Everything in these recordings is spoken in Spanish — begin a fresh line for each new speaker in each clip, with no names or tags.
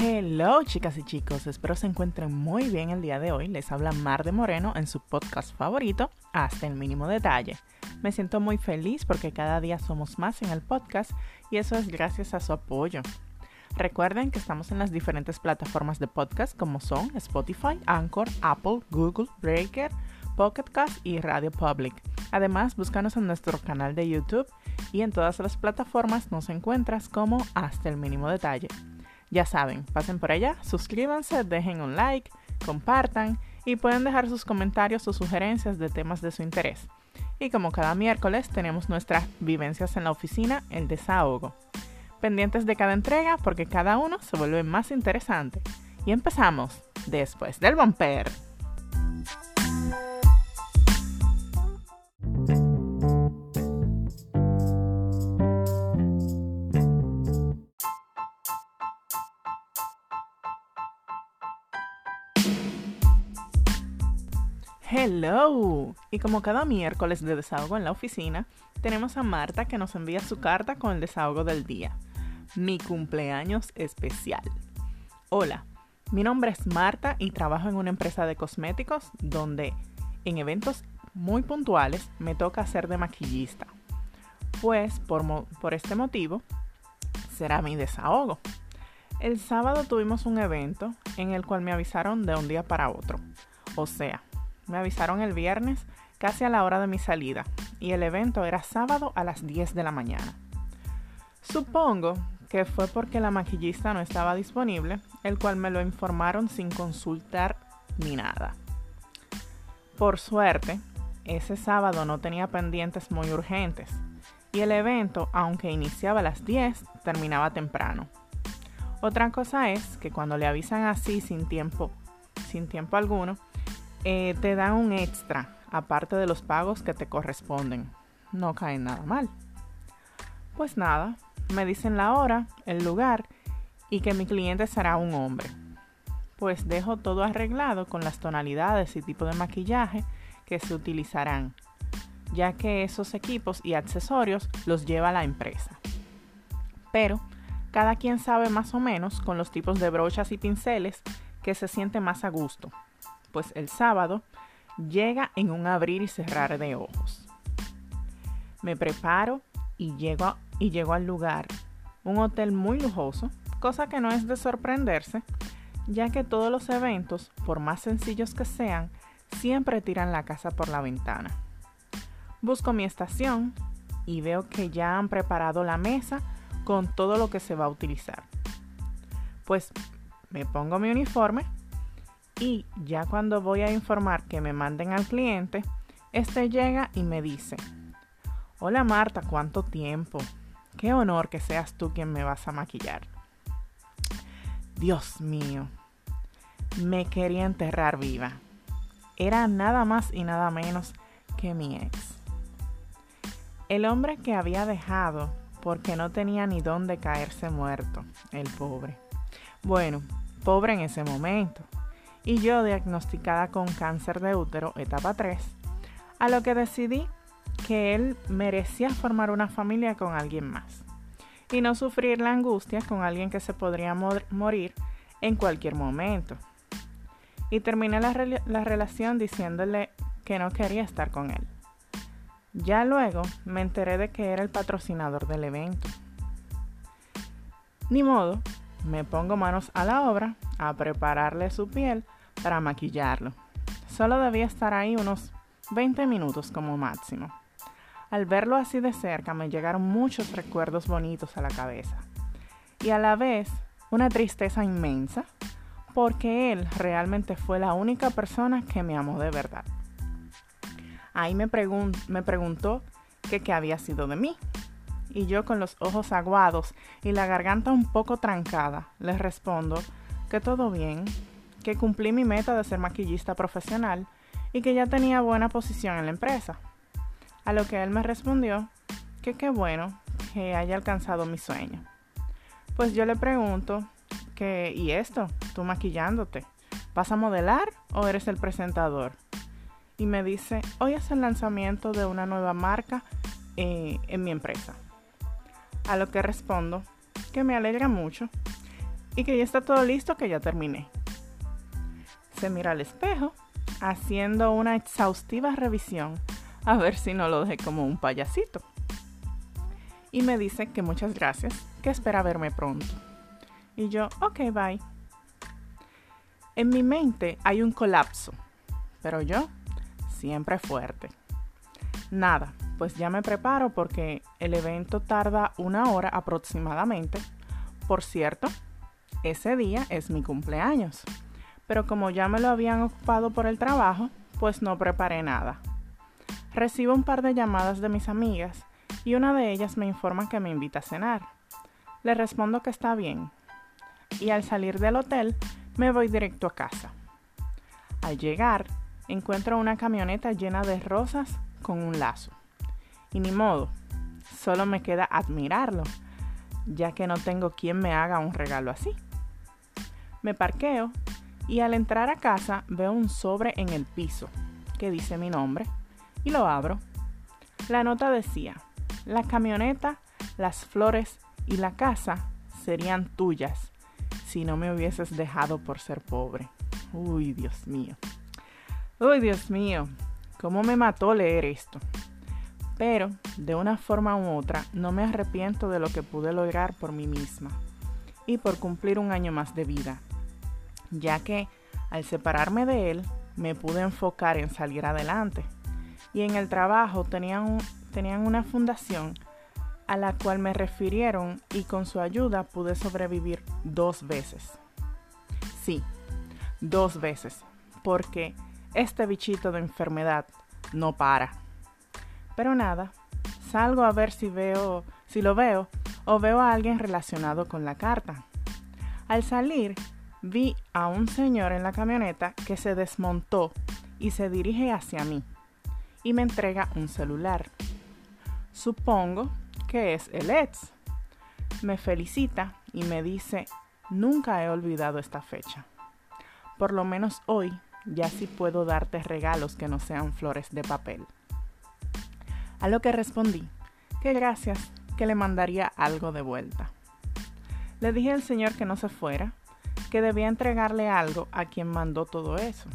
Hello chicas y chicos, espero se encuentren muy bien el día de hoy. Les habla Mar de Moreno en su podcast favorito, Hasta el mínimo detalle. Me siento muy feliz porque cada día somos más en el podcast y eso es gracias a su apoyo. Recuerden que estamos en las diferentes plataformas de podcast como son Spotify, Anchor, Apple, Google, Breaker, Pocket Cast y Radio Public. Además, búscanos en nuestro canal de YouTube y en todas las plataformas nos encuentras como Hasta el mínimo detalle. Ya saben, pasen por allá, suscríbanse, dejen un like, compartan y pueden dejar sus comentarios o sugerencias de temas de su interés. Y como cada miércoles tenemos nuestras vivencias en la oficina, el desahogo. Pendientes de cada entrega porque cada uno se vuelve más interesante. Y empezamos después del bumper. Hello. Y como cada miércoles de desahogo en la oficina, tenemos a Marta que nos envía su carta con el desahogo del día. Mi cumpleaños especial. Hola, mi nombre es Marta y trabajo en una empresa de cosméticos donde en eventos muy puntuales me toca ser de maquillista. Pues por, por este motivo será mi desahogo. El sábado tuvimos un evento en el cual me avisaron de un día para otro. O sea, me avisaron el viernes casi a la hora de mi salida y el evento era sábado a las 10 de la mañana. Supongo que fue porque la maquillista no estaba disponible, el cual me lo informaron sin consultar ni nada. Por suerte, ese sábado no tenía pendientes muy urgentes y el evento, aunque iniciaba a las 10, terminaba temprano. Otra cosa es que cuando le avisan así sin tiempo, sin tiempo alguno, eh, te dan un extra, aparte de los pagos que te corresponden. No cae nada mal. Pues nada, me dicen la hora, el lugar y que mi cliente será un hombre. Pues dejo todo arreglado con las tonalidades y tipo de maquillaje que se utilizarán, ya que esos equipos y accesorios los lleva la empresa. Pero cada quien sabe más o menos con los tipos de brochas y pinceles que se siente más a gusto pues el sábado llega en un abrir y cerrar de ojos. Me preparo y llego, y llego al lugar, un hotel muy lujoso, cosa que no es de sorprenderse, ya que todos los eventos, por más sencillos que sean, siempre tiran la casa por la ventana. Busco mi estación y veo que ya han preparado la mesa con todo lo que se va a utilizar. Pues me pongo mi uniforme y ya cuando voy a informar que me manden al cliente, este llega y me dice, hola Marta, ¿cuánto tiempo? Qué honor que seas tú quien me vas a maquillar. Dios mío, me quería enterrar viva. Era nada más y nada menos que mi ex. El hombre que había dejado porque no tenía ni dónde caerse muerto, el pobre. Bueno, pobre en ese momento y yo diagnosticada con cáncer de útero etapa 3, a lo que decidí que él merecía formar una familia con alguien más y no sufrir la angustia con alguien que se podría morir en cualquier momento. Y terminé la, la relación diciéndole que no quería estar con él. Ya luego me enteré de que era el patrocinador del evento. Ni modo, me pongo manos a la obra a prepararle su piel para maquillarlo. Solo debía estar ahí unos 20 minutos como máximo. Al verlo así de cerca me llegaron muchos recuerdos bonitos a la cabeza y a la vez una tristeza inmensa porque él realmente fue la única persona que me amó de verdad. Ahí me, preguntó que qué había sido de mí y yo con los ojos aguados y la garganta un poco trancada le respondo que todo bien, que cumplí mi meta de ser maquillista profesional y que ya tenía buena posición en la empresa. A lo que él me respondió que qué bueno que haya alcanzado mi sueño. Pues yo le pregunto que, ¿y esto? ¿Tú maquillándote? ¿Vas a modelar o eres el presentador? Y me dice, hoy es el lanzamiento de una nueva marca eh, en mi empresa. A lo que respondo que me alegra mucho y que ya está todo listo, que ya terminé. Se mira al espejo, haciendo una exhaustiva revisión, a ver si no lo dejé como un payasito. Y me dice que muchas gracias, que espera verme pronto. Y yo, ok, bye. En mi mente hay un colapso, pero yo siempre fuerte. Nada, pues ya me preparo porque el evento tarda una hora aproximadamente. Por cierto, ese día es mi cumpleaños. Pero como ya me lo habían ocupado por el trabajo, pues no preparé nada. Recibo un par de llamadas de mis amigas y una de ellas me informa que me invita a cenar. Le respondo que está bien. Y al salir del hotel, me voy directo a casa. Al llegar, encuentro una camioneta llena de rosas con un lazo. Y ni modo, solo me queda admirarlo, ya que no tengo quien me haga un regalo así. Me parqueo y al entrar a casa veo un sobre en el piso que dice mi nombre y lo abro. La nota decía, la camioneta, las flores y la casa serían tuyas si no me hubieses dejado por ser pobre. Uy, Dios mío. Uy, Dios mío, ¿cómo me mató leer esto? Pero, de una forma u otra, no me arrepiento de lo que pude lograr por mí misma y por cumplir un año más de vida, ya que al separarme de él me pude enfocar en salir adelante. Y en el trabajo tenían, tenían una fundación a la cual me refirieron y con su ayuda pude sobrevivir dos veces. Sí, dos veces, porque este bichito de enfermedad no para. Pero nada, salgo a ver si veo, si lo veo o veo a alguien relacionado con la carta. Al salir, vi a un señor en la camioneta que se desmontó y se dirige hacia mí y me entrega un celular. Supongo que es el ex. Me felicita y me dice, nunca he olvidado esta fecha. Por lo menos hoy ya sí puedo darte regalos que no sean flores de papel. A lo que respondí, que gracias, que le mandaría algo de vuelta. Le dije al señor que no se fuera, que debía entregarle algo a quien mandó todo eso.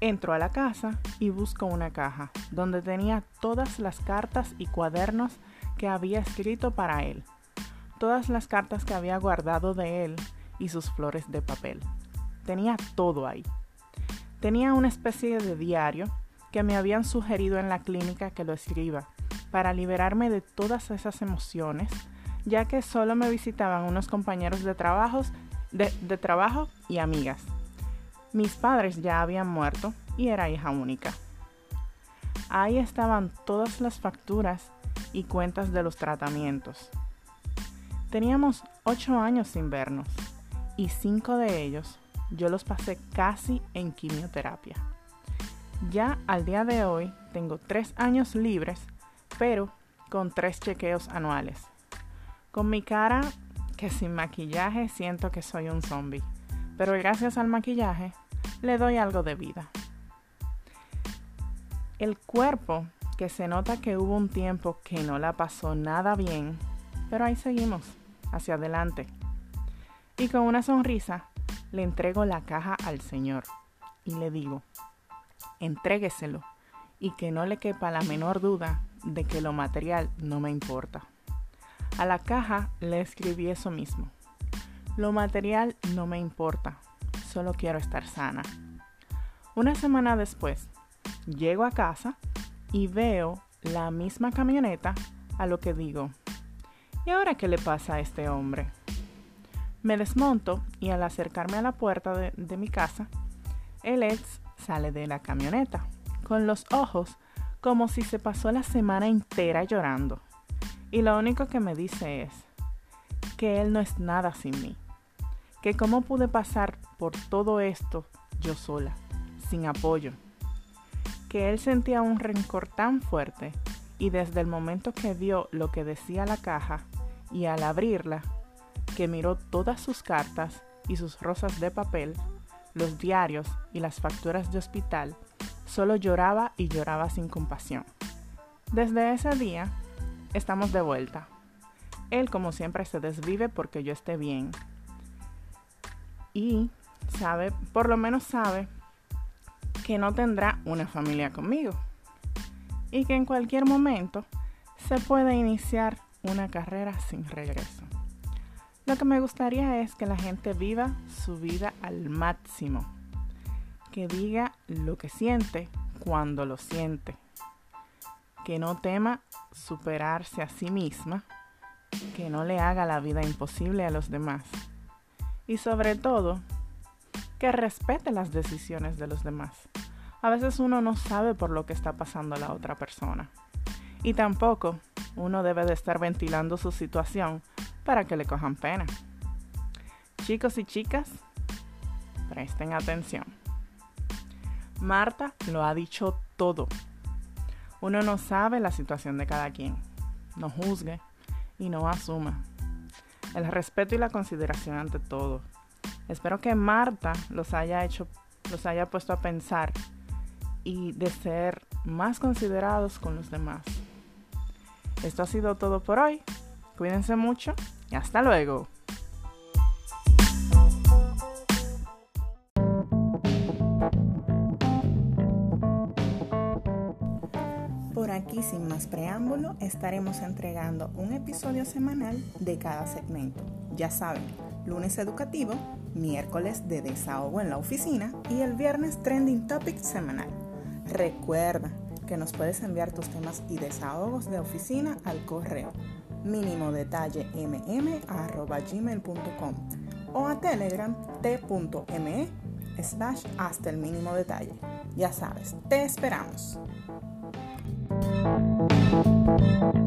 Entro a la casa y busco una caja donde tenía todas las cartas y cuadernos que había escrito para él, todas las cartas que había guardado de él y sus flores de papel. Tenía todo ahí. Tenía una especie de diario que me habían sugerido en la clínica que lo escriba para liberarme de todas esas emociones, ya que solo me visitaban unos compañeros de, trabajos, de, trabajo y amigas. Mis padres ya habían muerto y era hija única. Ahí estaban todas las facturas y cuentas de los tratamientos. Teníamos ocho años sin vernos y cinco de ellos yo los pasé casi en quimioterapia. Ya al día de hoy tengo tres años libres, pero con tres chequeos anuales. Con mi cara que sin maquillaje siento que soy un zombie, pero gracias al maquillaje le doy algo de vida. El cuerpo que se nota que hubo un tiempo que no la pasó nada bien, pero ahí seguimos, hacia adelante. Y con una sonrisa le entrego la caja al Señor y le digo, entrégueselo y que no le quepa la menor duda de que lo material no me importa. A la caja le escribí eso mismo. Lo material no me importa, solo quiero estar sana. Una semana después, llego a casa y veo la misma camioneta, a lo que digo, ¿y ahora qué le pasa a este hombre? Me desmonto y al acercarme a la puerta de, mi casa, el ex sale de la camioneta, con los ojos como si se pasó la semana entera llorando. Y lo único que me dice es que él no es nada sin mí, que cómo pude pasar por todo esto yo sola, sin apoyo, que él sentía un rencor tan fuerte y desde el momento que vio lo que decía la caja y al abrirla que miró todas sus cartas y sus rosas de papel, los diarios y las facturas de hospital, solo lloraba y lloraba sin compasión. Desde ese día, estamos de vuelta. Él como siempre se desvive porque yo esté bien. y sabe, por lo menos sabe que no tendrá una familia conmigo y que en cualquier momento se puede iniciar una carrera sin regreso. Lo que me gustaría es que la gente viva su vida al máximo, que diga lo que siente cuando lo siente, que no tema superarse a sí misma, que no le haga la vida imposible a los demás y sobre todo que respete las decisiones de los demás. A veces uno no sabe por lo que está pasando la otra persona y tampoco uno debe de estar ventilando su situación para que le cojan pena. Chicos y chicas, presten atención. Marta lo ha dicho todo. Uno no sabe la situación de cada quien. No juzgue y no asuma. El respeto y la consideración ante todo. Espero que Marta los haya hecho, los haya puesto a pensar y de ser más considerados con los demás. Esto ha sido todo por hoy. Cuídense mucho y hasta luego. Aquí, sin más preámbulo, estaremos entregando un episodio semanal de cada segmento. Ya saben, lunes educativo, miércoles de desahogo en la oficina y el viernes trending topic semanal. Recuerda que nos puedes enviar tus temas y desahogos de oficina al correo mínimo detalle mm@gmail.com o a telegram t.me slash hasta el mínimo detalle. Ya sabes, te esperamos. Thank you.